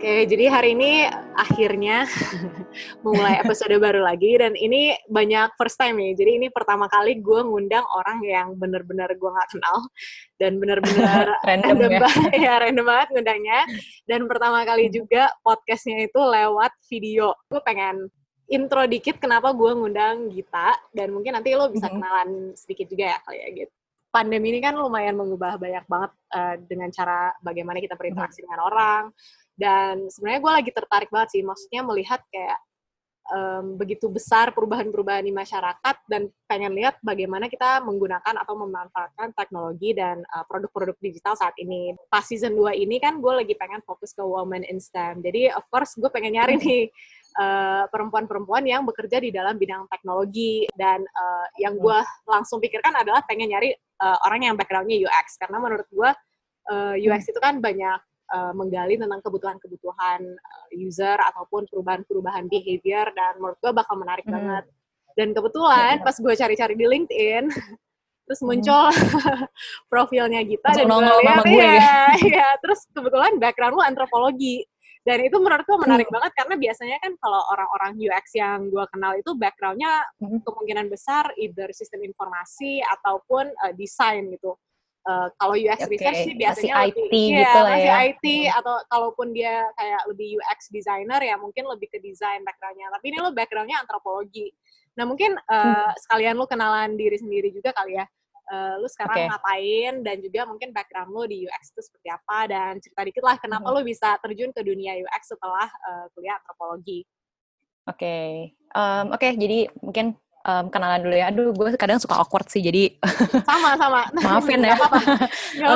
Oke, jadi hari ini akhirnya memulai episode baru lagi dan ini banyak first time ya. Jadi ini pertama kali gue ngundang orang yang bener-bener gue nggak kenal dan bener-bener random, random ya. banget, ya random banget ngundangnya. Dan pertama kali juga podcastnya itu lewat video. Gue pengen intro dikit kenapa gue ngundang Gita dan mungkin nanti lo bisa kenalan sedikit juga ya kali ya gitu. Pandemi ini kan lumayan mengubah banyak banget uh, dengan cara bagaimana kita berinteraksi dengan orang, dan sebenarnya gue lagi tertarik banget sih maksudnya melihat kayak um, begitu besar perubahan-perubahan di masyarakat dan pengen lihat bagaimana kita menggunakan atau memanfaatkan teknologi dan uh, produk-produk digital saat ini. Pas season 2 ini kan gue lagi pengen fokus ke women in STEM. Jadi of course gue pengen nyari nih uh, perempuan-perempuan yang bekerja di dalam bidang teknologi dan uh, yang gue langsung pikirkan adalah pengen nyari uh, orang yang backgroundnya UX karena menurut gue uh, UX itu kan banyak uh, menggali tentang kebutuhan-kebutuhan uh, user ataupun perubahan-perubahan behavior dan menurut gue bakal menarik hmm. banget. Dan kebetulan yeah. pas gue cari-cari di LinkedIn, terus muncul hmm. profilnya Gita dan gue lihat gue, ya, ya, terus kebetulan background lu antropologi. Dan itu menurut gue menarik hmm. banget karena biasanya kan kalau orang-orang UX yang gue kenal itu backgroundnya hmm. kemungkinan besar either sistem informasi ataupun uh, desain gitu uh, kalau UX okay. research sih biasanya masih lebih, IT ya, gitu lah masih ya. IT atau kalaupun dia kayak lebih UX designer ya mungkin lebih ke desain backgroundnya. Tapi ini lo backgroundnya antropologi. Nah mungkin uh, hmm. sekalian lo kenalan diri sendiri juga kali ya. Uh, lu sekarang okay. ngapain dan juga mungkin background lo di UX itu seperti apa dan cerita dikit lah kenapa hmm. lo bisa terjun ke dunia UX setelah uh, kuliah antropologi. Oke, okay. um, oke okay, jadi mungkin um, kenalan dulu ya. Aduh, gue kadang suka awkward sih, jadi sama sama. Maafin ya. Oke,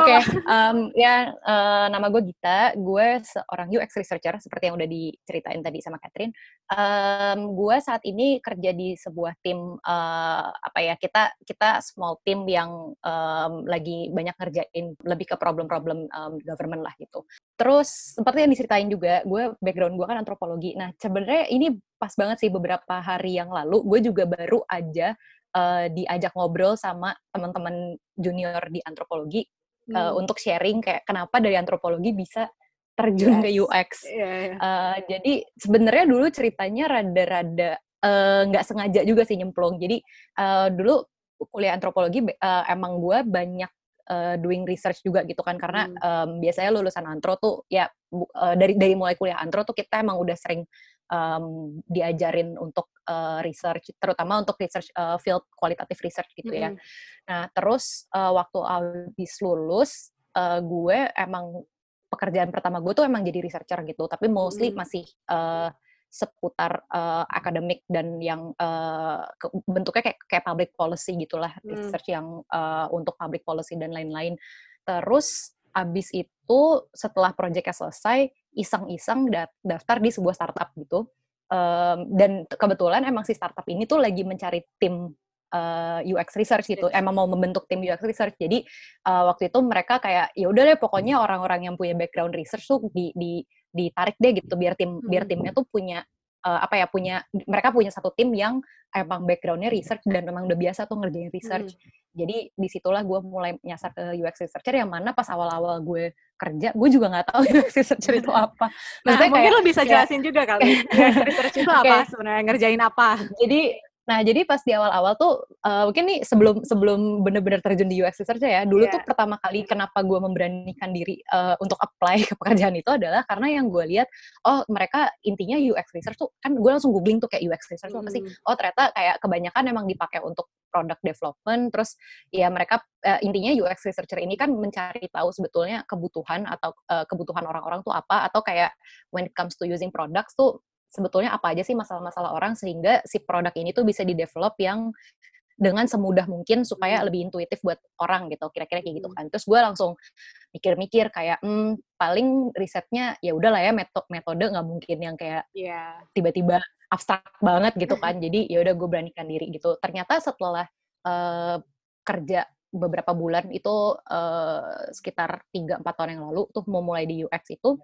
okay. um, ya uh, nama gue Gita. Gue seorang UX researcher seperti yang udah diceritain tadi sama Catherine. Um, gue saat ini kerja di sebuah tim uh, apa ya? Kita kita small team yang um, lagi banyak ngerjain lebih ke problem-problem um, government lah gitu. Terus seperti yang diceritain juga, gue background gue kan antropologi. Nah sebenarnya ini pas banget sih beberapa hari yang lalu, gue juga baru aja uh, diajak ngobrol sama teman-teman junior di antropologi hmm. uh, untuk sharing kayak kenapa dari antropologi bisa terjun yes. ke UX. Yeah, yeah. Uh, jadi sebenarnya dulu ceritanya rada-rada nggak -rada, uh, sengaja juga sih nyemplung. Jadi uh, dulu kuliah antropologi uh, emang gue banyak uh, doing research juga gitu kan karena hmm. um, biasanya lulusan antro tuh ya uh, dari dari mulai kuliah antro tuh kita emang udah sering um, diajarin untuk uh, research terutama untuk research uh, field kualitatif research gitu ya. Hmm. Nah, terus uh, waktu habis lulus uh, gue emang pekerjaan pertama gue tuh emang jadi researcher gitu, tapi mostly hmm. masih uh, seputar uh, akademik dan yang uh, ke, bentuknya kayak kayak public policy gitulah hmm. research yang uh, untuk public policy dan lain-lain. Terus abis itu setelah proyeknya selesai iseng-iseng daftar di sebuah startup gitu. Um, dan kebetulan emang si startup ini tuh lagi mencari tim uh, UX research gitu. Emang mau membentuk tim UX research. Jadi uh, waktu itu mereka kayak ya udah deh pokoknya orang-orang yang punya background research tuh di di ditarik deh gitu biar tim biar hmm. timnya tuh punya uh, apa ya punya mereka punya satu tim yang emang backgroundnya research dan memang udah biasa tuh ngerjain research. Hmm. Jadi di situlah gue mulai nyasar ke UX researcher yang mana pas awal-awal gue kerja, gue juga nggak tahu UX researcher itu apa. Nah, Maksudnya mungkin kayak, lo bisa jelasin ya, juga kali UX researcher itu apa sebenarnya ngerjain apa? Jadi Nah, jadi pas di awal-awal tuh, uh, mungkin nih sebelum sebelum bener-bener terjun di UX research ya, dulu yeah. tuh pertama kali kenapa gue memberanikan diri uh, untuk apply ke pekerjaan itu adalah karena yang gue lihat, oh mereka intinya UX research tuh, kan gue langsung googling tuh kayak UX research tuh apa sih? Oh ternyata kayak kebanyakan emang dipakai untuk product development, terus ya mereka uh, intinya UX researcher ini kan mencari tahu sebetulnya kebutuhan atau uh, kebutuhan orang-orang tuh apa, atau kayak when it comes to using products tuh sebetulnya apa aja sih masalah-masalah orang sehingga si produk ini tuh bisa di-develop yang dengan semudah mungkin supaya hmm. lebih intuitif buat orang gitu kira-kira kayak gitu hmm. kan terus gue langsung mikir-mikir kayak hmm, paling risetnya ya udahlah ya metode metode nggak mungkin yang kayak yeah. tiba-tiba abstrak banget gitu kan jadi ya udah gue beranikan diri gitu ternyata setelah uh, kerja beberapa bulan itu uh, sekitar 3-4 tahun yang lalu tuh mau mulai di UX itu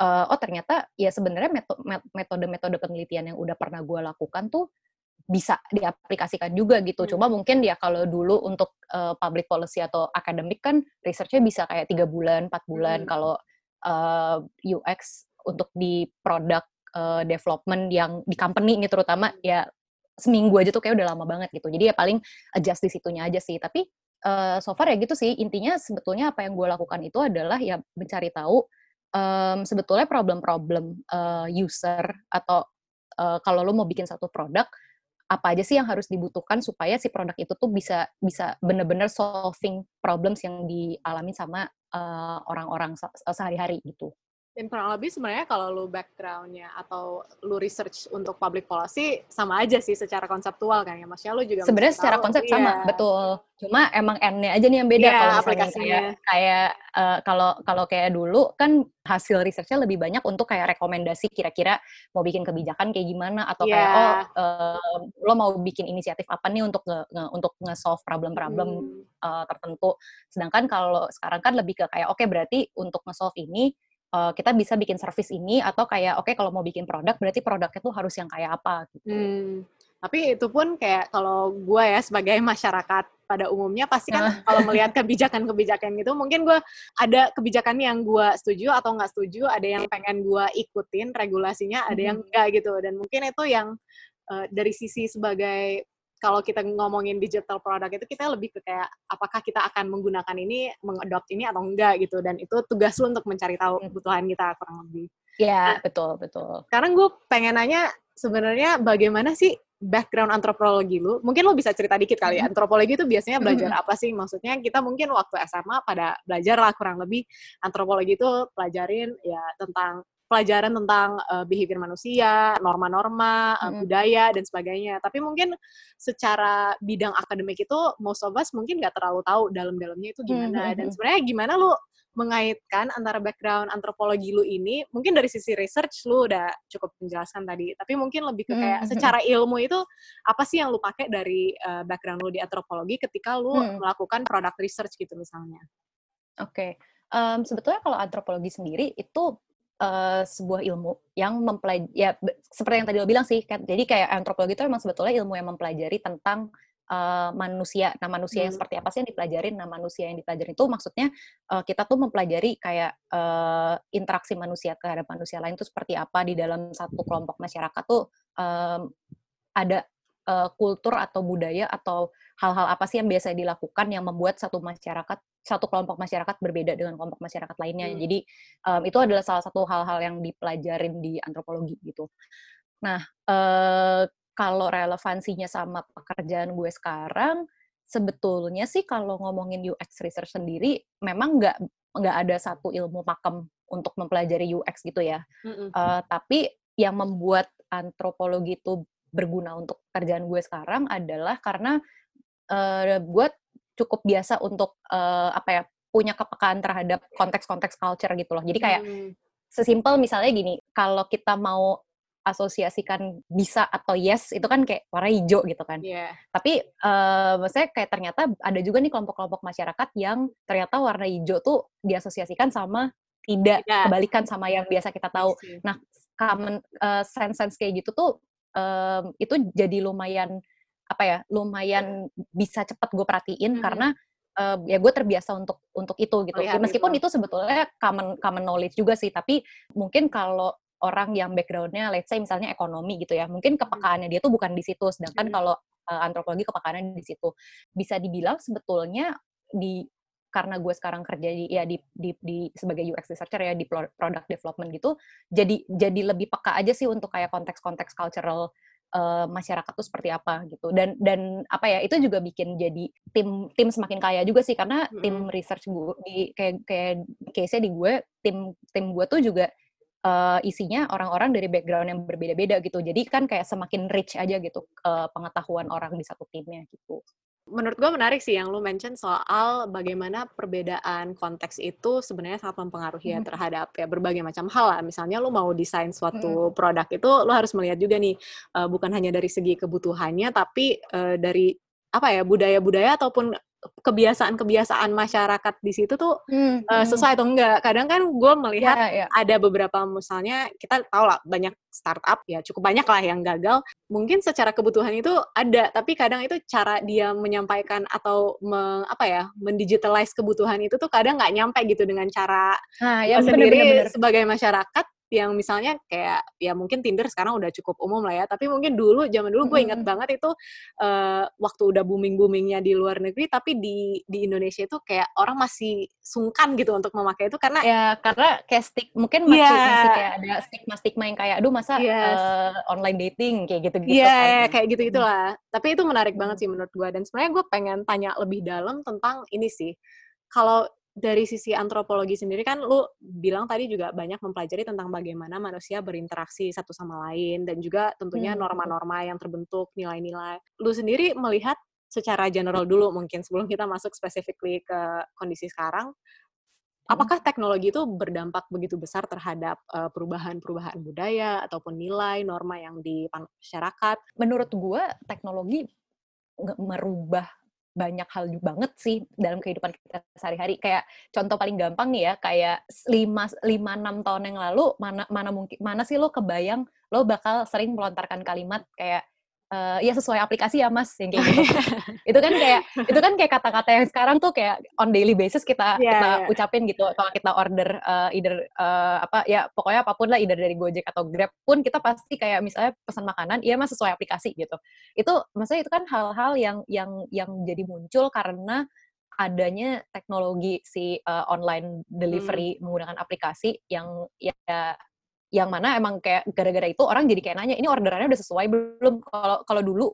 uh, oh ternyata ya sebenarnya metode-metode penelitian yang udah pernah gue lakukan tuh bisa diaplikasikan juga gitu. Hmm. Cuma mungkin ya kalau dulu untuk uh, public policy atau akademik kan researchnya bisa kayak tiga bulan, empat bulan. Hmm. Kalau uh, UX untuk di produk uh, development yang di company ini terutama ya seminggu aja tuh kayak udah lama banget gitu. Jadi ya paling adjust di situnya aja sih. Tapi uh, so far ya gitu sih. Intinya sebetulnya apa yang gue lakukan itu adalah ya mencari tahu um, sebetulnya problem-problem uh, user atau uh, kalau lo mau bikin satu produk apa aja sih yang harus dibutuhkan supaya si produk itu tuh bisa bisa bener-bener solving problems yang dialami sama orang-orang uh, sehari-hari gitu. Dan kurang lebih sebenarnya kalau lu backgroundnya atau lu research untuk public policy sama aja sih secara konseptual kan ya. Maksudnya lu juga sebenarnya secara konsep iya. sama betul. Cuma emang N-nya aja nih yang beda yeah, kalau misalnya kayak kayak uh, kalau kalau kayak dulu kan hasil risetnya lebih banyak untuk kayak rekomendasi kira-kira mau bikin kebijakan kayak gimana atau yeah. kayak oh uh, lo mau bikin inisiatif apa nih untuk nge, nge untuk nge-solve problem-problem hmm. uh, tertentu. Sedangkan kalau sekarang kan lebih ke kayak oke okay, berarti untuk nge-solve ini uh, kita bisa bikin service ini atau kayak oke okay, kalau mau bikin produk berarti produknya tuh harus yang kayak apa gitu. Hmm. Tapi itu pun kayak kalau gue ya sebagai masyarakat pada umumnya pasti kan kalau melihat kebijakan-kebijakan gitu mungkin gue ada kebijakan yang gue setuju atau nggak setuju, ada yang pengen gue ikutin regulasinya, ada yang enggak gitu dan mungkin itu yang uh, dari sisi sebagai kalau kita ngomongin digital product itu kita lebih ke kayak apakah kita akan menggunakan ini, mengadopt ini atau enggak gitu dan itu tugas lu untuk mencari tahu hmm. kebutuhan kita kurang lebih. Iya, nah, betul, betul. Sekarang gue pengen nanya sebenarnya bagaimana sih background antropologi lu? Mungkin lu bisa cerita dikit kali ya. Antropologi itu biasanya belajar apa sih? Maksudnya kita mungkin waktu SMA pada belajar lah kurang lebih antropologi itu pelajarin ya tentang pelajaran tentang uh, behavior manusia, norma-norma, uh, hmm. budaya dan sebagainya. Tapi mungkin secara bidang akademik itu most of us mungkin nggak terlalu tahu dalam-dalamnya itu gimana. Hmm. Dan sebenarnya gimana lu mengaitkan antara background antropologi lu ini, mungkin dari sisi research lu udah cukup menjelaskan tadi, tapi mungkin lebih ke kayak hmm. secara ilmu itu apa sih yang lu pakai dari uh, background lu di antropologi ketika lu hmm. melakukan product research gitu misalnya? Oke, okay. um, sebetulnya kalau antropologi sendiri itu uh, sebuah ilmu yang mempelajari ya seperti yang tadi lo bilang sih kan. Jadi kayak antropologi itu memang sebetulnya ilmu yang mempelajari tentang uh, manusia. Nah manusia hmm. yang seperti apa sih yang dipelajari nah manusia yang dipelajari itu maksudnya uh, kita tuh mempelajari kayak uh, interaksi manusia terhadap manusia lain itu seperti apa di dalam satu kelompok masyarakat tuh um, ada uh, kultur atau budaya atau hal-hal apa sih yang biasa dilakukan yang membuat satu masyarakat satu kelompok masyarakat berbeda dengan kelompok masyarakat lainnya. Hmm. Jadi um, itu adalah salah satu hal-hal yang dipelajarin di antropologi gitu. Nah, uh, kalau relevansinya sama pekerjaan gue sekarang, sebetulnya sih kalau ngomongin UX research sendiri, memang nggak nggak ada satu ilmu pakem untuk mempelajari UX gitu ya. Mm -hmm. uh, tapi yang membuat antropologi itu berguna untuk pekerjaan gue sekarang adalah karena uh, gue cukup biasa untuk uh, apa ya punya kepekaan terhadap konteks-konteks culture gitu loh. Jadi kayak hmm. sesimpel misalnya gini, kalau kita mau asosiasikan bisa atau yes itu kan kayak warna hijau gitu kan. Yeah. Tapi uh, maksudnya kayak ternyata ada juga nih kelompok-kelompok masyarakat yang ternyata warna hijau tuh diasosiasikan sama tidak yeah. kebalikan sama yang biasa kita tahu. Nah, common uh, sense-sense kayak gitu tuh um, itu jadi lumayan apa ya lumayan bisa cepat gue perhatiin hmm. karena uh, ya gue terbiasa untuk untuk itu gitu. Oh, ya, Meskipun itu. itu sebetulnya common common knowledge juga sih, tapi mungkin kalau orang yang backgroundnya, let's say misalnya ekonomi gitu ya, mungkin kepekaannya dia tuh bukan di situ. Sedangkan hmm. kalau uh, antropologi kepekaannya di situ. Bisa dibilang sebetulnya di karena gue sekarang kerja di ya di, di, di sebagai UX researcher ya di product development gitu, jadi jadi lebih peka aja sih untuk kayak konteks-konteks cultural uh, masyarakat tuh seperti apa gitu. Dan dan apa ya itu juga bikin jadi tim tim semakin kaya juga sih karena mm-hmm. tim research gue di kayak kayak case di gue tim tim gue tuh juga uh, isinya orang-orang dari background yang berbeda-beda gitu. Jadi kan kayak semakin rich aja gitu uh, pengetahuan orang di satu timnya gitu menurut gue menarik sih yang lu mention soal bagaimana perbedaan konteks itu sebenarnya sangat mempengaruhi ya terhadap ya berbagai macam hal lah. Misalnya lu mau desain suatu produk itu lu harus melihat juga nih uh, bukan hanya dari segi kebutuhannya tapi uh, dari apa ya budaya-budaya ataupun kebiasaan-kebiasaan masyarakat di situ tuh hmm, uh, sesuai atau enggak. Kadang kan gue melihat yeah, yeah. ada beberapa misalnya kita tahu lah banyak startup ya cukup banyak lah yang gagal. Mungkin secara kebutuhan itu ada, tapi kadang itu cara dia menyampaikan atau me, apa ya mendigitalize kebutuhan itu tuh kadang nggak nyampe gitu dengan cara nah, ya, bener, sendiri bener, bener. sebagai masyarakat yang misalnya kayak ya mungkin Tinder sekarang udah cukup umum lah ya, tapi mungkin dulu zaman dulu gue inget banget itu uh, waktu udah booming boomingnya di luar negeri, tapi di di Indonesia itu kayak orang masih sungkan gitu untuk memakai itu karena ya karena kayak stick mungkin masih, yeah. masih kayak ada stigma stigma yang kayak aduh masa yes. uh, online dating kayak gitu gitu yeah, kan. Iya kayak gitu gitulah. Hmm. Tapi itu menarik banget sih menurut gue dan sebenarnya gue pengen tanya lebih dalam tentang ini sih. Kalau dari sisi antropologi sendiri kan lu bilang tadi juga banyak mempelajari tentang bagaimana manusia berinteraksi satu sama lain dan juga tentunya hmm, norma-norma yang terbentuk, nilai-nilai. Lu sendiri melihat secara general dulu mungkin sebelum kita masuk specifically ke kondisi sekarang, hmm. apakah teknologi itu berdampak begitu besar terhadap perubahan-perubahan budaya ataupun nilai norma yang di masyarakat? Menurut gue teknologi merubah banyak hal banget sih dalam kehidupan kita sehari-hari. Kayak contoh paling gampang nih ya, kayak 5 5 6 tahun yang lalu mana mana mungkin mana sih lo kebayang lo bakal sering melontarkan kalimat kayak uh, ya sesuai aplikasi ya mas yang kayak gitu itu kan kayak itu kan kayak kata-kata yang sekarang tuh kayak on daily basis kita yeah, kita yeah. ucapin gitu kalau kita order uh, either uh, apa ya pokoknya apa pun lah either dari Gojek atau Grab pun kita pasti kayak misalnya pesan makanan iya mas sesuai aplikasi gitu itu maksudnya itu kan hal-hal yang yang yang jadi muncul karena adanya teknologi si uh, online delivery hmm. menggunakan aplikasi yang ya yang mana emang kayak gara-gara itu orang jadi kayak nanya ini orderannya udah sesuai belum? Kalau kalau dulu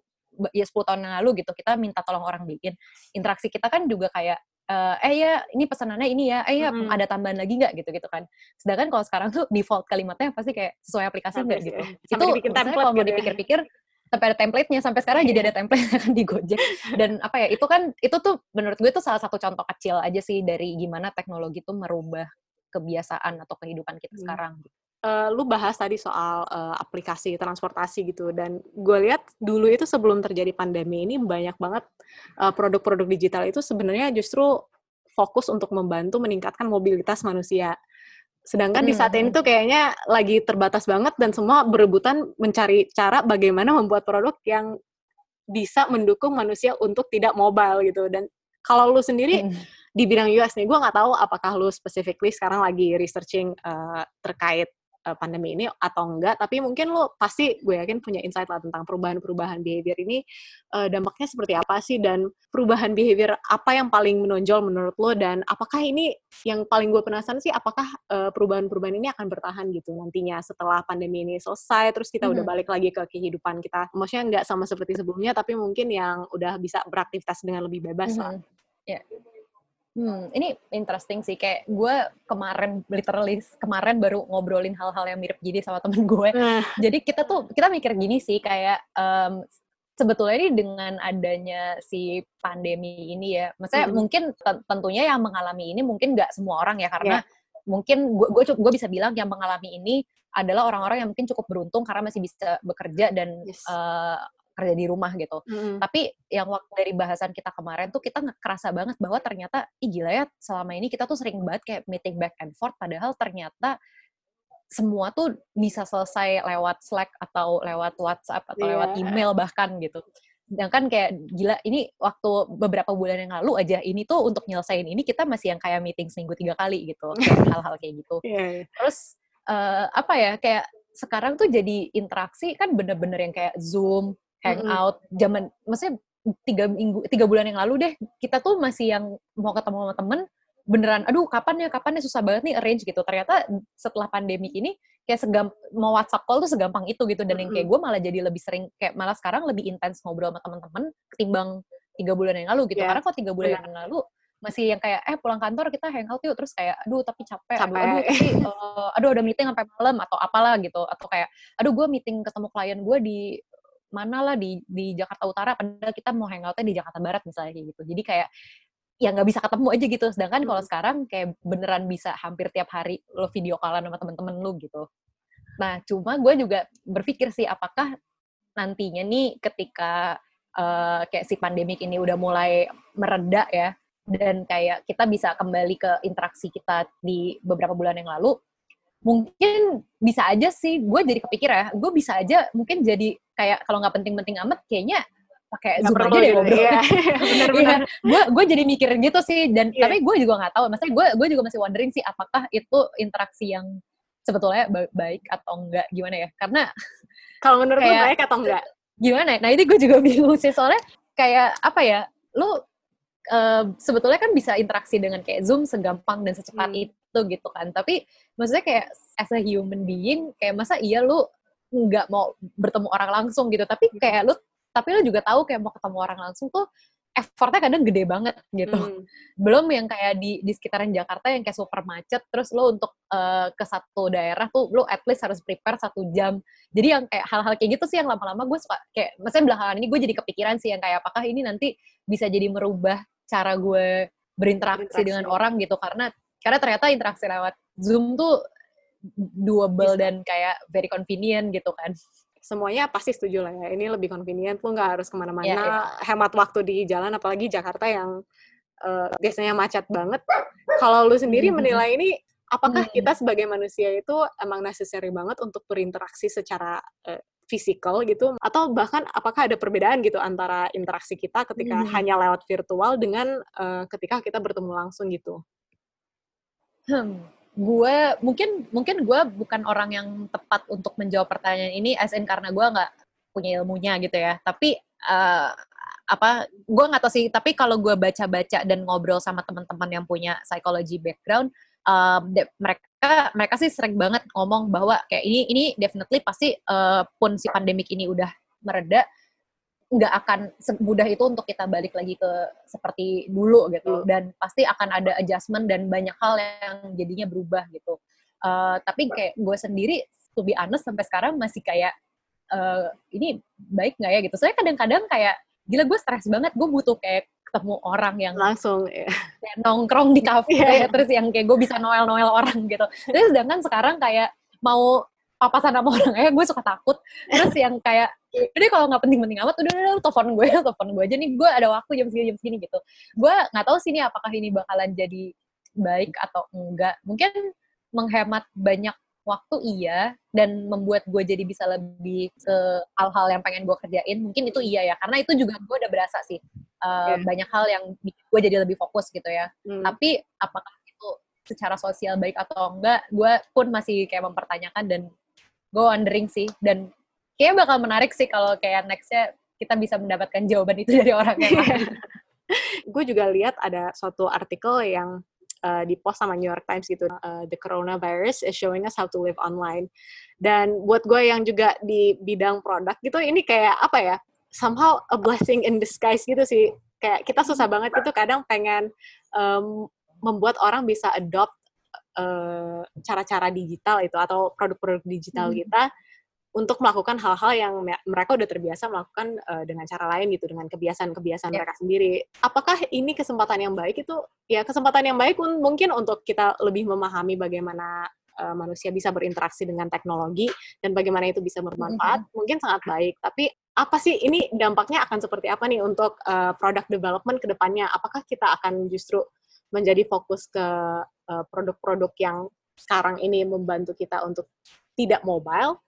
ya 10 tahun yang lalu gitu kita minta tolong orang bikin. Interaksi kita kan juga kayak uh, eh ya ini pesanannya ini ya eh ya mm-hmm. ada tambahan lagi nggak? Gitu gitu kan. Sedangkan kalau sekarang tuh default kalimatnya pasti kayak sesuai aplikasi nggak gitu. sampai itu kalau mau gitu ya. dipikir-pikir sampai ada template-nya. Sampai sekarang jadi ada template kan di Gojek dan apa ya itu kan itu tuh menurut gue tuh salah satu contoh kecil aja sih dari gimana teknologi tuh merubah kebiasaan atau kehidupan kita hmm. sekarang gitu uh, lu bahas tadi soal uh, aplikasi transportasi gitu dan gue lihat dulu itu sebelum terjadi pandemi ini banyak banget uh, produk-produk digital itu sebenarnya justru fokus untuk membantu meningkatkan mobilitas manusia. Sedangkan hmm. di saat ini hmm. tuh kayaknya lagi terbatas banget dan semua berebutan mencari cara bagaimana membuat produk yang bisa mendukung manusia untuk tidak mobile gitu. Dan kalau lu sendiri hmm. di bidang US nih, gue nggak tahu apakah lu specifically sekarang lagi researching uh, terkait uh, pandemi ini atau enggak, tapi mungkin lo pasti gue yakin punya insight lah tentang perubahan-perubahan behavior ini uh, dampaknya seperti apa sih dan perubahan behavior apa yang paling menonjol menurut lo dan apakah ini yang paling gue penasaran sih apakah uh, perubahan-perubahan ini akan bertahan gitu nantinya setelah pandemi ini selesai terus kita mm -hmm. udah balik lagi ke kehidupan kita maksudnya nggak sama seperti sebelumnya tapi mungkin yang udah bisa beraktivitas dengan lebih bebas mm -hmm. lah. Yeah. Hmm, ini interesting sih. Kayak gue kemarin, literally kemarin baru ngobrolin hal-hal yang mirip gini sama temen gue. Uh. Jadi kita tuh, kita mikir gini sih, kayak um, sebetulnya ini dengan adanya si pandemi ini ya, maksudnya hmm. mungkin tentunya yang mengalami ini mungkin nggak semua orang ya, karena yeah. mungkin gue gue bisa bilang yang mengalami ini adalah orang-orang yang mungkin cukup beruntung karena masih bisa bekerja dan yes. uh, kerja di rumah gitu. Mm. Tapi yang waktu dari bahasan kita kemarin tuh kita kerasa banget bahwa ternyata ih gila ya selama ini kita tuh sering banget kayak meeting back and forth padahal ternyata semua tuh bisa selesai lewat Slack atau lewat WhatsApp atau yeah. lewat email bahkan gitu. Sedangkan kayak gila ini waktu beberapa bulan yang lalu aja ini tuh untuk nyelesain ini kita masih yang kayak meeting seminggu tiga kali gitu hal-hal kayak gitu. Yeah. Iya. Terus uh, apa ya kayak sekarang tuh jadi interaksi kan bener-bener yang kayak Zoom, hangout mm -hmm. zaman maksudnya tiga minggu tiga bulan yang lalu deh kita tuh masih yang mau ketemu sama temen beneran aduh kapan ya kapan ya susah banget nih arrange gitu ternyata setelah pandemi ini kayak segam mau WhatsApp call tuh segampang itu gitu dan mm -hmm. yang kayak gue malah jadi lebih sering kayak malah sekarang lebih intens ngobrol sama temen-temen ketimbang tiga bulan yang lalu gitu yeah. karena kok tiga bulan yeah. yang lalu masih yang kayak eh pulang kantor kita hangout yuk terus kayak aduh tapi capek, capek. aduh tapi uh, aduh ada meeting sampai malam atau apalah gitu atau kayak aduh gue meeting ketemu klien gue di mana lah di di Jakarta Utara padahal kita mau hangoutnya di Jakarta Barat misalnya kayak gitu. Jadi kayak ya nggak bisa ketemu aja gitu. Sedangkan kalau sekarang kayak beneran bisa hampir tiap hari lo video callan sama temen-temen lo gitu. Nah cuma gue juga berpikir sih apakah nantinya nih ketika uh, kayak si pandemik ini udah mulai mereda ya dan kayak kita bisa kembali ke interaksi kita di beberapa bulan yang lalu mungkin bisa aja sih. Gue jadi kepikir ya gue bisa aja mungkin jadi kayak kalau nggak penting-penting amat kayaknya pakai zoom aja deh ngobrol. Iya, bener-bener. gue gue jadi mikir gitu sih dan yeah. tapi gue juga nggak tahu. Maksudnya gue gue juga masih wondering sih apakah itu interaksi yang sebetulnya baik atau enggak gimana ya? Karena kalau menurut kayak, lu baik atau enggak? Gimana? Nah ini gue juga bingung sih soalnya kayak apa ya? Lu uh, sebetulnya kan bisa interaksi dengan kayak Zoom segampang dan secepat hmm. itu gitu kan. Tapi maksudnya kayak as a human being kayak masa iya lu nggak mau bertemu orang langsung gitu. Tapi kayak lu tapi lu juga tahu kayak mau ketemu orang langsung tuh effortnya kadang gede banget gitu. Hmm. Belum yang kayak di di sekitaran Jakarta yang kayak super macet, terus lo untuk uh, ke satu daerah tuh lo at least harus prepare satu jam. Jadi yang kayak hal-hal kayak gitu sih yang lama-lama gue suka kayak, maksudnya belakangan ini gue jadi kepikiran sih yang kayak apakah ini nanti bisa jadi merubah cara gue berinteraksi, berinteraksi. dengan orang gitu karena karena ternyata interaksi lewat Zoom tuh doable dan kayak very convenient gitu kan semuanya pasti setuju lah ya. Ini lebih convenient, lu nggak harus ke mana-mana, yeah, yeah. hemat waktu di jalan, apalagi Jakarta yang uh, biasanya macet banget. Kalau lu sendiri mm-hmm. menilai ini, apakah mm-hmm. kita sebagai manusia itu emang necessary banget untuk berinteraksi secara uh, fisikal gitu, atau bahkan apakah ada perbedaan gitu antara interaksi kita ketika mm-hmm. hanya lewat virtual dengan uh, ketika kita bertemu langsung gitu? Hmm gue mungkin mungkin gue bukan orang yang tepat untuk menjawab pertanyaan ini as in karena gue nggak punya ilmunya gitu ya. Tapi uh, apa gue nggak tahu sih. Tapi kalau gue baca-baca dan ngobrol sama teman-teman yang punya psychology background um, de, mereka mereka sih sering banget ngomong bahwa kayak ini ini definitely pasti uh, pun si pandemik ini udah mereda nggak akan semudah itu untuk kita balik lagi ke seperti dulu gitu hmm. dan pasti akan ada adjustment dan banyak hal yang jadinya berubah gitu uh, tapi kayak gue sendiri to be honest sampai sekarang masih kayak uh, ini baik nggak ya gitu saya kadang-kadang kayak gila gue stres banget gue butuh kayak ketemu orang yang langsung ya. kayak nongkrong di kafe yeah. terus yang kayak gue bisa noel noel orang gitu terus sedangkan sekarang kayak mau papasan sama orang. Ya gue suka takut. Terus yang kayak udah kalau nggak penting-penting amat udah udah telepon gue telepon gue aja. Nih gue ada waktu jam segini jam segini gitu. Gue nggak tahu sih nih apakah ini bakalan jadi baik atau enggak. Mungkin menghemat banyak waktu iya. Dan membuat gue jadi bisa lebih ke hal-hal yang pengen gue kerjain mungkin itu iya ya. Karena itu juga gue udah berasa sih uh, yeah. banyak hal yang gue jadi lebih fokus gitu ya. Hmm. tapi apakah itu secara sosial baik atau enggak gue pun masih kayak mempertanyakan dan gue wondering sih dan kayaknya bakal menarik sih kalau kayak nextnya kita bisa mendapatkan jawaban itu dari orang yang lain. gue juga lihat ada suatu artikel yang uh, di post sama New York Times gitu, uh, the coronavirus is showing us how to live online. Dan buat gue yang juga di bidang produk gitu, ini kayak apa ya? Somehow a blessing in disguise gitu sih. Kayak kita susah banget itu kadang pengen um, membuat orang bisa adopt eh, cara-cara digital itu atau produk-produk digital hmm. kita untuk melakukan hal-hal yang mereka udah terbiasa melakukan uh, dengan cara lain gitu dengan kebiasaan-kebiasaan yeah. mereka sendiri. Apakah ini kesempatan yang baik itu ya kesempatan yang baik mungkin untuk kita lebih memahami bagaimana uh, manusia bisa berinteraksi dengan teknologi dan bagaimana itu bisa bermanfaat mm -hmm. mungkin sangat baik. Tapi apa sih ini dampaknya akan seperti apa nih untuk uh, product development ke depannya? Apakah kita akan justru menjadi fokus ke uh, produk-produk yang sekarang ini membantu kita untuk tidak mobile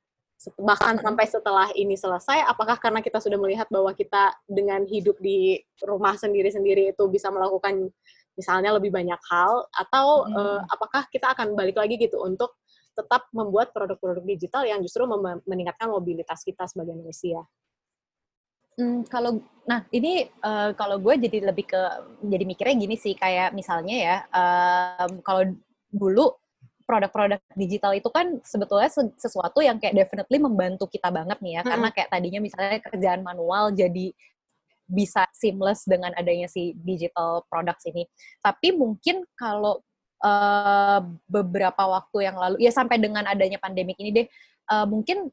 bahkan sampai setelah ini selesai apakah karena kita sudah melihat bahwa kita dengan hidup di rumah sendiri-sendiri itu bisa melakukan misalnya lebih banyak hal atau hmm. uh, apakah kita akan balik lagi gitu untuk tetap membuat produk-produk digital yang justru meningkatkan mobilitas kita sebagai manusia. Hmm, kalau nah ini uh, kalau gue jadi lebih ke jadi mikirnya gini sih kayak misalnya ya um, kalau dulu produk-produk digital itu kan sebetulnya sesuatu yang kayak definitely membantu kita banget nih ya hmm. karena kayak tadinya misalnya kerjaan manual jadi bisa seamless dengan adanya si digital products ini tapi mungkin kalau uh, beberapa waktu yang lalu ya sampai dengan adanya pandemik ini deh uh, mungkin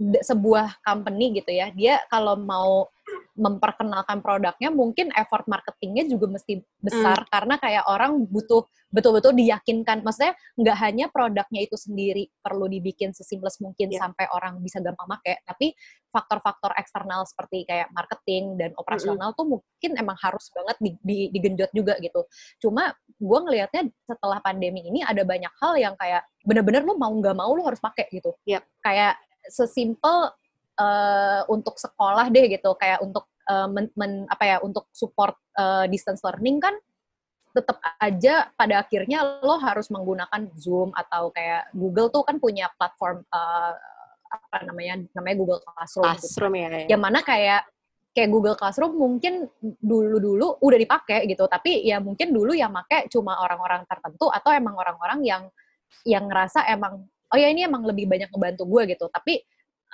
sebuah company gitu ya dia kalau mau memperkenalkan produknya mungkin effort marketingnya juga mesti besar mm. karena kayak orang butuh betul-betul diyakinkan maksudnya nggak hanya produknya itu sendiri perlu dibikin sesimles mungkin yeah. sampai orang bisa gampang pakai tapi faktor-faktor eksternal seperti kayak marketing dan operasional mm -hmm. tuh mungkin emang harus banget di, di, digenjot juga gitu cuma gue ngelihatnya setelah pandemi ini ada banyak hal yang kayak bener-bener lu mau nggak mau lu harus pakai gitu yep. kayak sesimpel uh, untuk sekolah deh gitu kayak untuk uh, men, men, apa ya untuk support uh, distance learning kan tetap aja pada akhirnya lo harus menggunakan Zoom atau kayak Google tuh kan punya platform uh, apa namanya namanya Google Classroom. Gitu. Classroom gitu. ya. ya. Yang mana kayak kayak Google Classroom mungkin dulu-dulu udah dipakai gitu, tapi ya mungkin dulu yang make cuma orang-orang tertentu atau emang orang-orang yang yang ngerasa emang oh ya ini emang lebih banyak ngebantu gue gitu. Tapi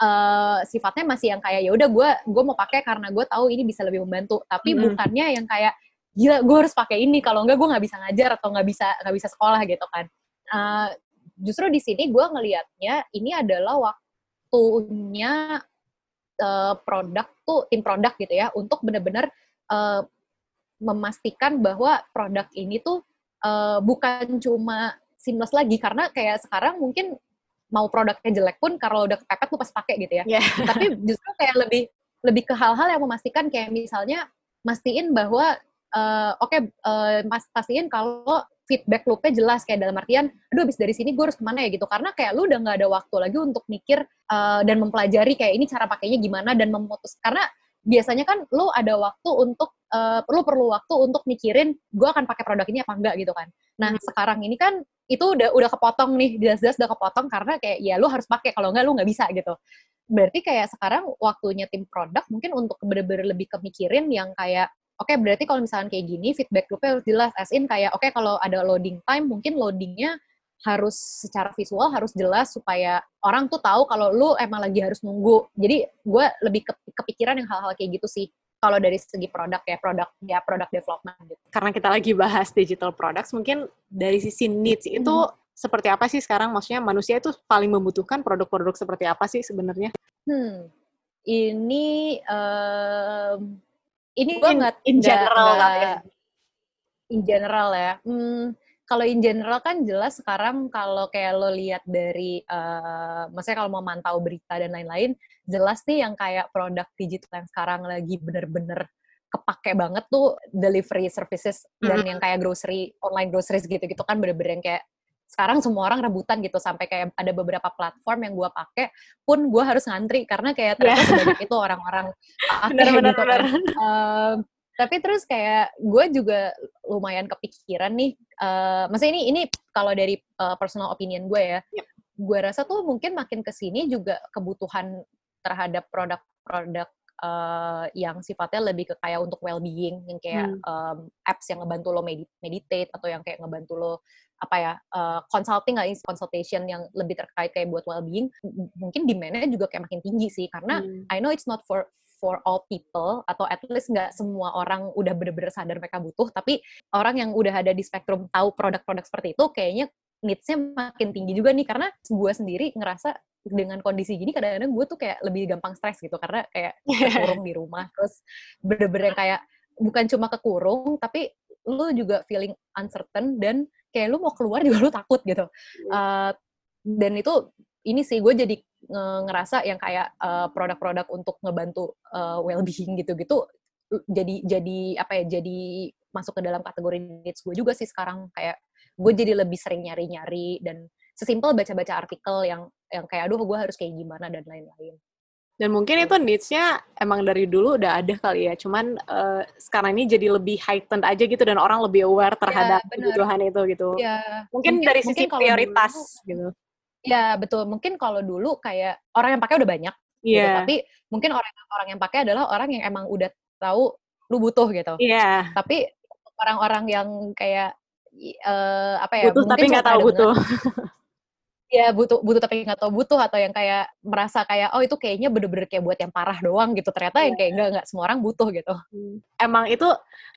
uh, sifatnya masih yang kayak ya udah gue gue mau pakai karena gue tahu ini bisa lebih membantu. Tapi hmm. bukannya yang kayak gila gue harus pakai ini kalau enggak gue nggak bisa ngajar atau nggak bisa nggak bisa sekolah gitu kan. Uh, justru di sini gue ngelihatnya ini adalah waktunya uh, produk tuh tim produk gitu ya untuk benar-benar uh, memastikan bahwa produk ini tuh uh, bukan cuma seamless lagi karena kayak sekarang mungkin mau produknya jelek pun kalau udah kepepet lu pas pakai gitu ya. Yeah. Tapi justru kayak lebih lebih ke hal-hal yang memastikan kayak misalnya mastiin bahwa uh, oke okay, uh, pastiin kalau feedback loopnya jelas kayak dalam artian aduh habis dari sini gue harus ke mana ya gitu karena kayak lu udah nggak ada waktu lagi untuk mikir uh, dan mempelajari kayak ini cara pakainya gimana dan memutus karena biasanya kan lu ada waktu untuk uh, lu perlu waktu untuk mikirin gue akan pakai produk ini apa enggak gitu kan nah hmm. sekarang ini kan itu udah udah kepotong nih jelas-jelas udah kepotong karena kayak ya lu harus pakai kalau enggak lu nggak bisa gitu. Berarti kayak sekarang waktunya tim produk mungkin untuk bener-bener lebih kemikirin yang kayak oke okay, berarti kalau misalnya kayak gini feedback loopnya harus jelas as in kayak oke okay, kalau ada loading time mungkin loadingnya harus secara visual harus jelas supaya orang tuh tahu kalau lu emang lagi harus nunggu. Jadi gue lebih ke, kepikiran yang hal-hal kayak gitu sih kalau dari segi produk ya produk ya produk development gitu. Karena kita lagi bahas digital products, mungkin dari sisi needs hmm. itu seperti apa sih sekarang? Maksudnya manusia itu paling membutuhkan produk-produk seperti apa sih sebenarnya? Hmm, ini um, ini gue nggak in general gak, ya. in general ya hmm, kalau in general kan jelas sekarang kalau kayak lo lihat dari uh, maksudnya kalau mau mantau berita dan lain-lain jelas nih yang kayak produk digital yang sekarang lagi bener-bener kepake banget tuh delivery services dan yang kayak grocery online groceries gitu-gitu kan bener-bener yang kayak sekarang semua orang rebutan gitu sampai kayak ada beberapa platform yang gue pakai pun gue harus ngantri karena kayak ternyata yeah. sebanyak itu orang-orang gitu kan. Uh, tapi terus kayak gue juga lumayan kepikiran nih, uh, maksudnya ini ini kalau dari uh, personal opinion gue ya, yep. gue rasa tuh mungkin makin ke sini juga kebutuhan terhadap produk-produk uh, yang sifatnya lebih ke kayak untuk well-being yang kayak hmm. um, apps yang ngebantu lo meditate atau yang kayak ngebantu lo apa ya uh, consulting lah consultation yang lebih terkait kayak buat well-being mungkin demand-nya juga kayak makin tinggi sih karena hmm. I know it's not for for all people atau at least nggak semua orang udah bener-bener sadar mereka butuh tapi orang yang udah ada di spektrum tahu produk-produk seperti itu kayaknya needs-nya makin tinggi juga nih karena gue sendiri ngerasa dengan kondisi gini kadang-kadang gue tuh kayak lebih gampang stres gitu karena kayak kekurung di rumah terus bener-bener kayak bukan cuma kekurung tapi lu juga feeling uncertain dan kayak lu mau keluar juga lu takut gitu. Uh, dan itu ini sih gue jadi ngerasa yang kayak uh, produk-produk untuk ngebantu uh, well-being gitu-gitu jadi jadi apa ya jadi masuk ke dalam kategori needs gue juga sih sekarang kayak gue jadi lebih sering nyari-nyari dan sesimpel baca-baca artikel yang yang kayak aduh gue harus kayak gimana dan lain-lain dan mungkin itu needs-nya emang dari dulu udah ada kali ya, cuman uh, sekarang ini jadi lebih heightened aja gitu dan orang lebih aware iya, terhadap ya, kebutuhan itu gitu. Ya. Mungkin, mungkin dari sisi mungkin prioritas dulu, gitu. Ya betul, mungkin kalau dulu kayak orang yang pakai udah banyak, yeah. gitu, iya. tapi mungkin orang orang yang pakai adalah orang yang emang udah tahu lu butuh gitu. Iya. Yeah. Tapi orang-orang yang kayak uh, apa ya? Butuh tapi nggak tahu butuh. ya butuh butuh tapi nggak tahu butuh atau yang kayak merasa kayak oh itu kayaknya bener-bener kayak buat yang parah doang gitu ternyata yeah. yang kayak enggak nggak semua orang butuh gitu hmm. emang itu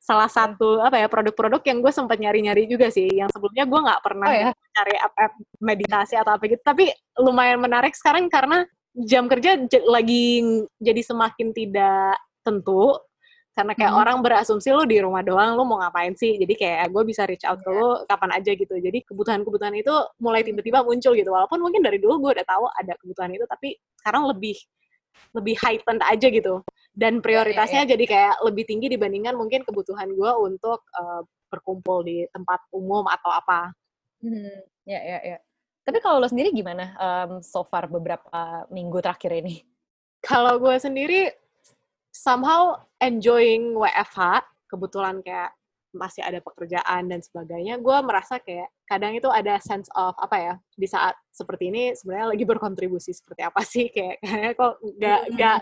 salah satu apa ya produk-produk yang gue sempat nyari-nyari juga sih yang sebelumnya gue nggak pernah oh, ya? cari app-app meditasi atau apa gitu tapi lumayan menarik sekarang karena jam kerja lagi jadi semakin tidak tentu karena kayak hmm. orang berasumsi lu di rumah doang lu mau ngapain sih? Jadi kayak gue bisa reach out ke lu kapan aja gitu. Jadi kebutuhan-kebutuhan itu mulai tiba-tiba muncul gitu. Walaupun mungkin dari dulu gue udah tahu ada kebutuhan itu tapi sekarang lebih lebih heightened aja gitu. Dan prioritasnya yeah, yeah, yeah. jadi kayak lebih tinggi dibandingkan mungkin kebutuhan gue untuk uh, berkumpul di tempat umum atau apa. Hmm. ya ya ya tapi kalau lo sendiri gimana um, so far beberapa minggu terakhir ini? Kalau gue sendiri somehow enjoying WFH kebetulan kayak masih ada pekerjaan dan sebagainya, gue merasa kayak kadang itu ada sense of apa ya di saat seperti ini sebenarnya lagi berkontribusi seperti apa sih kayak kayak kok nggak nggak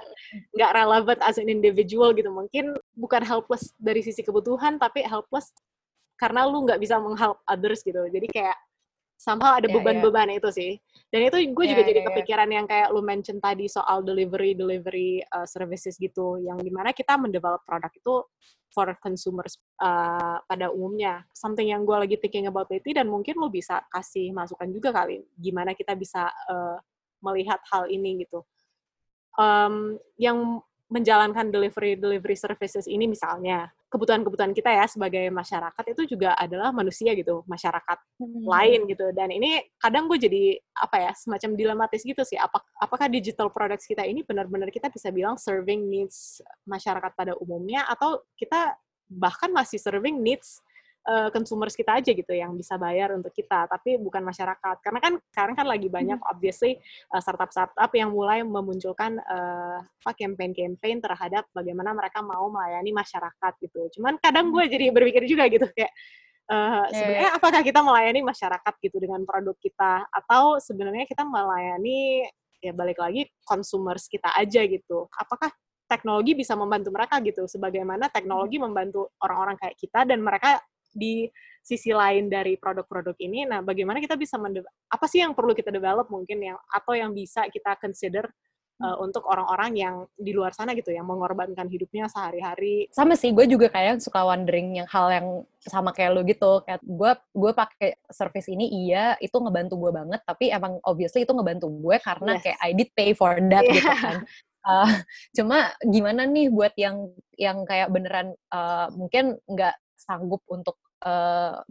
nggak relevant as an individual gitu. Mungkin bukan helpless dari sisi kebutuhan tapi helpless karena lu nggak bisa menghelp others gitu. Jadi kayak somehow ada ya, ya. beban-beban yeah, yeah. itu sih. Dan itu gue juga yeah, jadi yeah, kepikiran yeah. yang kayak lu mention tadi soal delivery delivery uh, services gitu, yang di mana kita mendevelop produk itu for consumers uh, pada umumnya. Something yang gue lagi thinking about itu dan mungkin lu bisa kasih masukan juga kali, gimana kita bisa uh, melihat hal ini gitu. Um, yang menjalankan delivery delivery services ini misalnya kebutuhan-kebutuhan kita ya sebagai masyarakat itu juga adalah manusia gitu masyarakat hmm. lain gitu dan ini kadang gue jadi apa ya semacam dilematis gitu sih Apakah, apakah digital products kita ini benar-benar kita bisa bilang serving needs masyarakat pada umumnya atau kita bahkan masih serving needs uh, consumers kita aja gitu yang bisa bayar untuk kita, tapi bukan masyarakat. Karena kan sekarang kan lagi banyak hmm. obviously uh, startup-startup yang mulai memunculkan uh, apa campaign-campaign terhadap bagaimana mereka mau melayani masyarakat gitu. Cuman kadang gue hmm. jadi berpikir juga gitu kayak uh, sebenarnya apakah kita melayani masyarakat gitu dengan produk kita atau sebenarnya kita melayani ya balik lagi consumers kita aja gitu. Apakah teknologi bisa membantu mereka gitu sebagaimana teknologi hmm. membantu orang-orang kayak kita dan mereka di sisi lain dari produk-produk ini. Nah, bagaimana kita bisa apa sih yang perlu kita develop mungkin yang atau yang bisa kita consider uh, untuk orang-orang yang di luar sana gitu yang mengorbankan hidupnya sehari-hari. Sama sih, gue juga kayak suka wondering yang hal yang sama kayak lo gitu. Kayak gue gue pakai service ini iya, itu ngebantu gue banget, tapi emang obviously itu ngebantu gue karena yes. kayak I did pay for that yeah. gitu kan. Uh, cuma gimana nih buat yang yang kayak beneran uh, mungkin nggak sanggup untuk uh,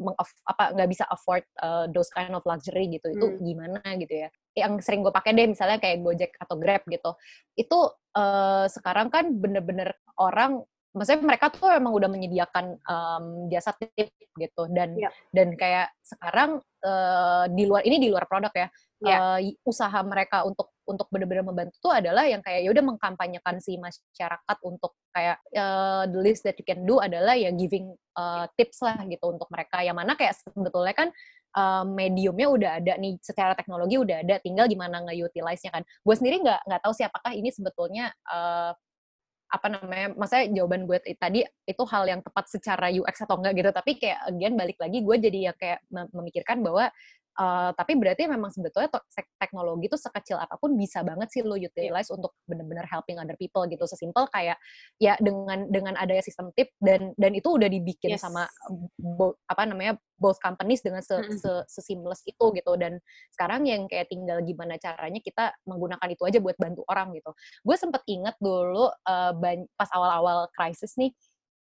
apa nggak bisa afford uh, those kind of luxury gitu itu hmm. gimana gitu ya yang sering gue pakai deh misalnya kayak Gojek atau Grab gitu itu uh, sekarang kan bener-bener orang maksudnya mereka tuh emang udah menyediakan um, jasa tip gitu dan yeah. dan kayak sekarang uh, di luar ini di luar produk ya yeah. uh, usaha mereka untuk untuk benar-benar membantu tuh adalah yang kayak ya udah mengkampanyekan si masyarakat untuk kayak uh, the least that you can do adalah ya giving uh, tips lah gitu untuk mereka yang mana kayak sebetulnya kan uh, mediumnya udah ada nih secara teknologi udah ada tinggal gimana nge-utilize-nya kan gue sendiri nggak nggak tahu sih apakah ini sebetulnya uh, apa namanya, maksudnya jawaban gue tadi itu hal yang tepat secara UX atau enggak gitu, tapi kayak again balik lagi gue jadi ya kayak memikirkan bahwa Uh, tapi berarti memang sebetulnya teknologi itu sekecil apa pun bisa banget sih lo iya. utilize yeah. untuk benar-benar helping other people gitu. Sesimpel kayak ya dengan dengan adanya sistem tip dan dan itu udah dibikin yes. sama bo, apa namanya both companies dengan se, mm -hmm. se, seseamless itu gitu. Dan sekarang yang kayak tinggal gimana caranya kita menggunakan itu aja buat bantu orang gitu. Gue sempet inget dulu uh, pas awal-awal krisis nih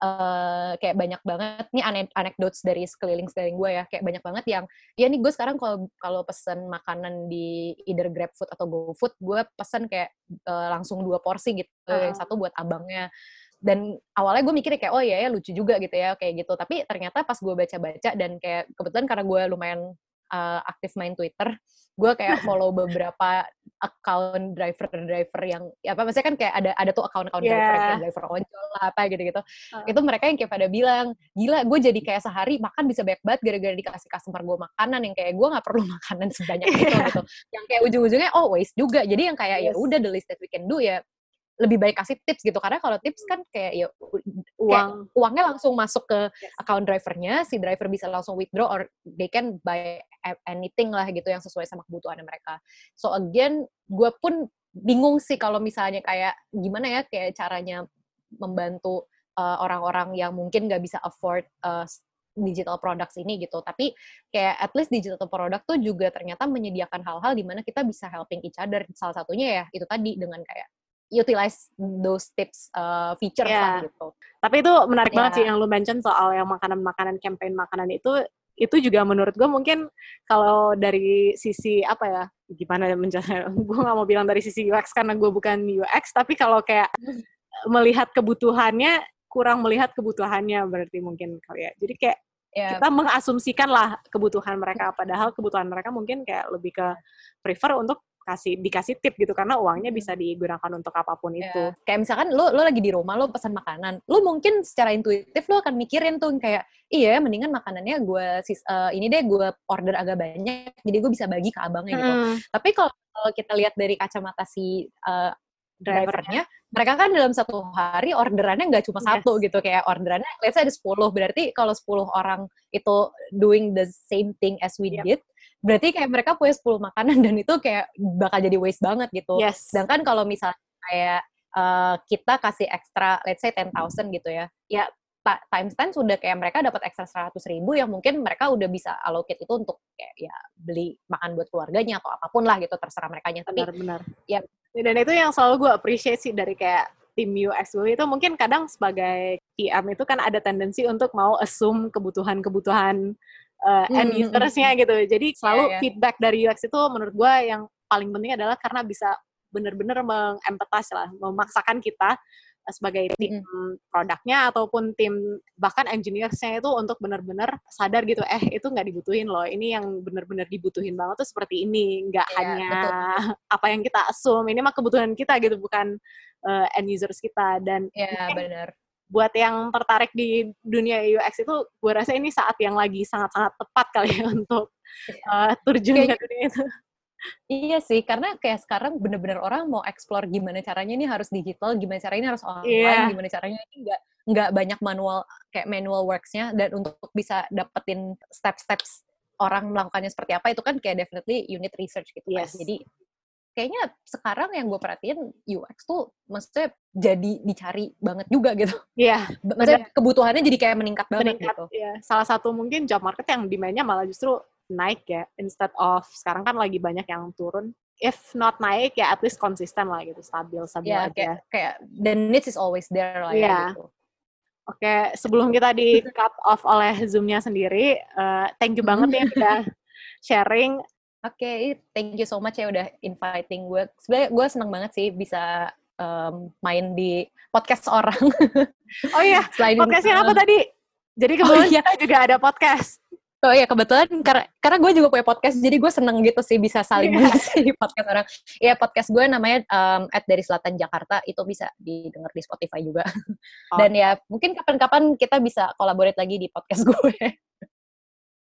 uh, kayak banyak banget nih anek anekdotes dari sekeliling sekeliling gue ya kayak banyak banget yang ya nih gue sekarang kalau kalau pesen makanan di either GrabFood atau GoFood gue pesen kayak uh, langsung dua porsi gitu uh. yang satu buat abangnya dan awalnya gue mikirnya kayak oh iya ya lucu juga gitu ya kayak gitu tapi ternyata pas gue baca-baca dan kayak kebetulan karena gue lumayan uh, aktif main Twitter gue kayak follow beberapa account driver-driver yang ya apa maksudnya kan kayak ada ada tuh account-account yeah. driver kayak driver ojol lah apa gitu-gitu. Uh. Itu mereka yang kayak pada bilang, "Gila, gue jadi kayak sehari makan bisa banyak banget gara-gara dikasih customer gue makanan yang kayak gue nggak perlu makanan sebanyak itu gitu." Yang kayak ujung-ujungnya oh waste juga. Jadi yang kayak ya yes. ya udah the least that we can do ya lebih baik kasih tips gitu karena kalau tips kan kayak ya uang kayak uangnya langsung masuk ke yes. account drivernya si driver bisa langsung withdraw or they can buy anything lah gitu yang sesuai sama kebutuhan mereka so again gue pun bingung sih kalau misalnya kayak gimana ya kayak caranya membantu uh, orang-orang yang mungkin nggak bisa afford uh, digital products ini gitu. Tapi kayak at least digital product tuh juga ternyata menyediakan hal-hal di mana kita bisa helping each other. Salah satunya ya itu tadi dengan kayak utilize those tips uh, feature yeah. lah gitu. Tapi itu menarik yeah. banget sih yang lu mention soal yang makanan-makanan campaign makanan itu itu juga menurut gue mungkin kalau dari sisi apa ya gimana ya menjelaskan gue nggak mau bilang dari sisi UX karena gue bukan UX tapi kalau kayak melihat kebutuhannya kurang melihat kebutuhannya berarti mungkin kali ya jadi kayak yeah. kita mengasumsikan lah kebutuhan mereka padahal kebutuhan mereka mungkin kayak lebih ke prefer untuk kasih dikasih tip gitu karena uangnya bisa digunakan untuk apa pun Ya, itu. Kayak misalkan lu lu lagi di rumah lu pesan makanan, lu mungkin secara intuitif lu akan mikirin tuh kayak iya mendingan makanannya gue ini deh gue order agak banyak jadi gue bisa bagi ke abangnya gitu. Mm, Tapi kalau kita lihat dari kacamata si uh, drivernya. drivernya, mereka kan dalam satu hari orderannya nggak cuma Yes. satu gitu kayak orderannya let's say ada 10 berarti kalau 10 orang itu doing the same thing as we Yep. did berarti kayak mereka punya 10 makanan dan itu kayak bakal jadi waste banget gitu Yes. sedangkan kalau misalnya kayak uh, kita kasih ekstra let's say 10,000 gitu ya ya times 10 sudah kayak mereka dapat ekstra 100 ribu yang mungkin mereka udah bisa allocate itu untuk kayak ya beli makan buat keluarganya atau apa pun lah gitu terserah mereka tapi benar-benar. ya. Dan itu yang selalu gue appreciate sih dari kayak tim gue itu mungkin kadang sebagai PM itu kan ada tendensi untuk mau assume kebutuhan-kebutuhan uh, Hmm, end hmm, usersnya gitu. Jadi selalu iya. feedback dari UX itu menurut gue yang paling penting adalah karena bisa benar-benar mengempathize lah, memaksakan kita uh, sebagai tim produknya ataupun tim bahkan engineers-nya itu untuk benar-benar sadar gitu eh itu nggak dibutuhin loh ini yang benar-benar dibutuhin banget tuh seperti ini nggak Iya, hanya betul. apa yang kita assume ini mah kebutuhan kita gitu bukan uh, end users kita dan ya mungkin benar buat yang tertarik di dunia UX itu gue rasa ini saat yang lagi sangat-sangat tepat kali ya untuk uh, terjun ke dunia itu Iya sih, karena kayak sekarang bener-bener orang mau explore gimana caranya ini harus digital, gimana caranya ini harus online, Iya. gimana caranya ini nggak nggak banyak manual kayak manual works-nya dan untuk bisa dapetin step-steps orang melakukannya seperti apa itu kan kayak definitely unit research gitu kan. Yes. Jadi kayaknya sekarang yang gue perhatiin UX tuh maksudnya jadi dicari banget juga gitu. Iya, Maksudnya kebutuhannya jadi kayak meningkat banget meningkat gitu. ya. Salah satu mungkin job market yang demand-nya malah justru naik ya, instead of sekarang kan lagi banyak yang turun. If not naik ya at least konsisten lah gitu, stabil stabil Ya aja. kayak kayak the needs is always there lah Iya. ya gitu. Oke, sebelum kita di cut off oleh Zoom-nya sendiri, eh, thank you banget ya udah sharing. Oke, thank you so much ya udah inviting gue. Sebenarnya gue seneng banget sih bisa um, main di podcast orang. Oh iya, Selain podcastnya apa tadi? Jadi kebetulan iya. kita juga ada podcast. Oh iya kebetulan karena karena gue juga punya podcast, jadi gue seneng gitu sih bisa saling Iya. mengisi di podcast orang. Iya podcast gue namanya um, at dari Selatan Jakarta itu bisa didengar di Spotify juga. Oh. Dan ya mungkin kapan-kapan kita bisa collaborate lagi di podcast gue.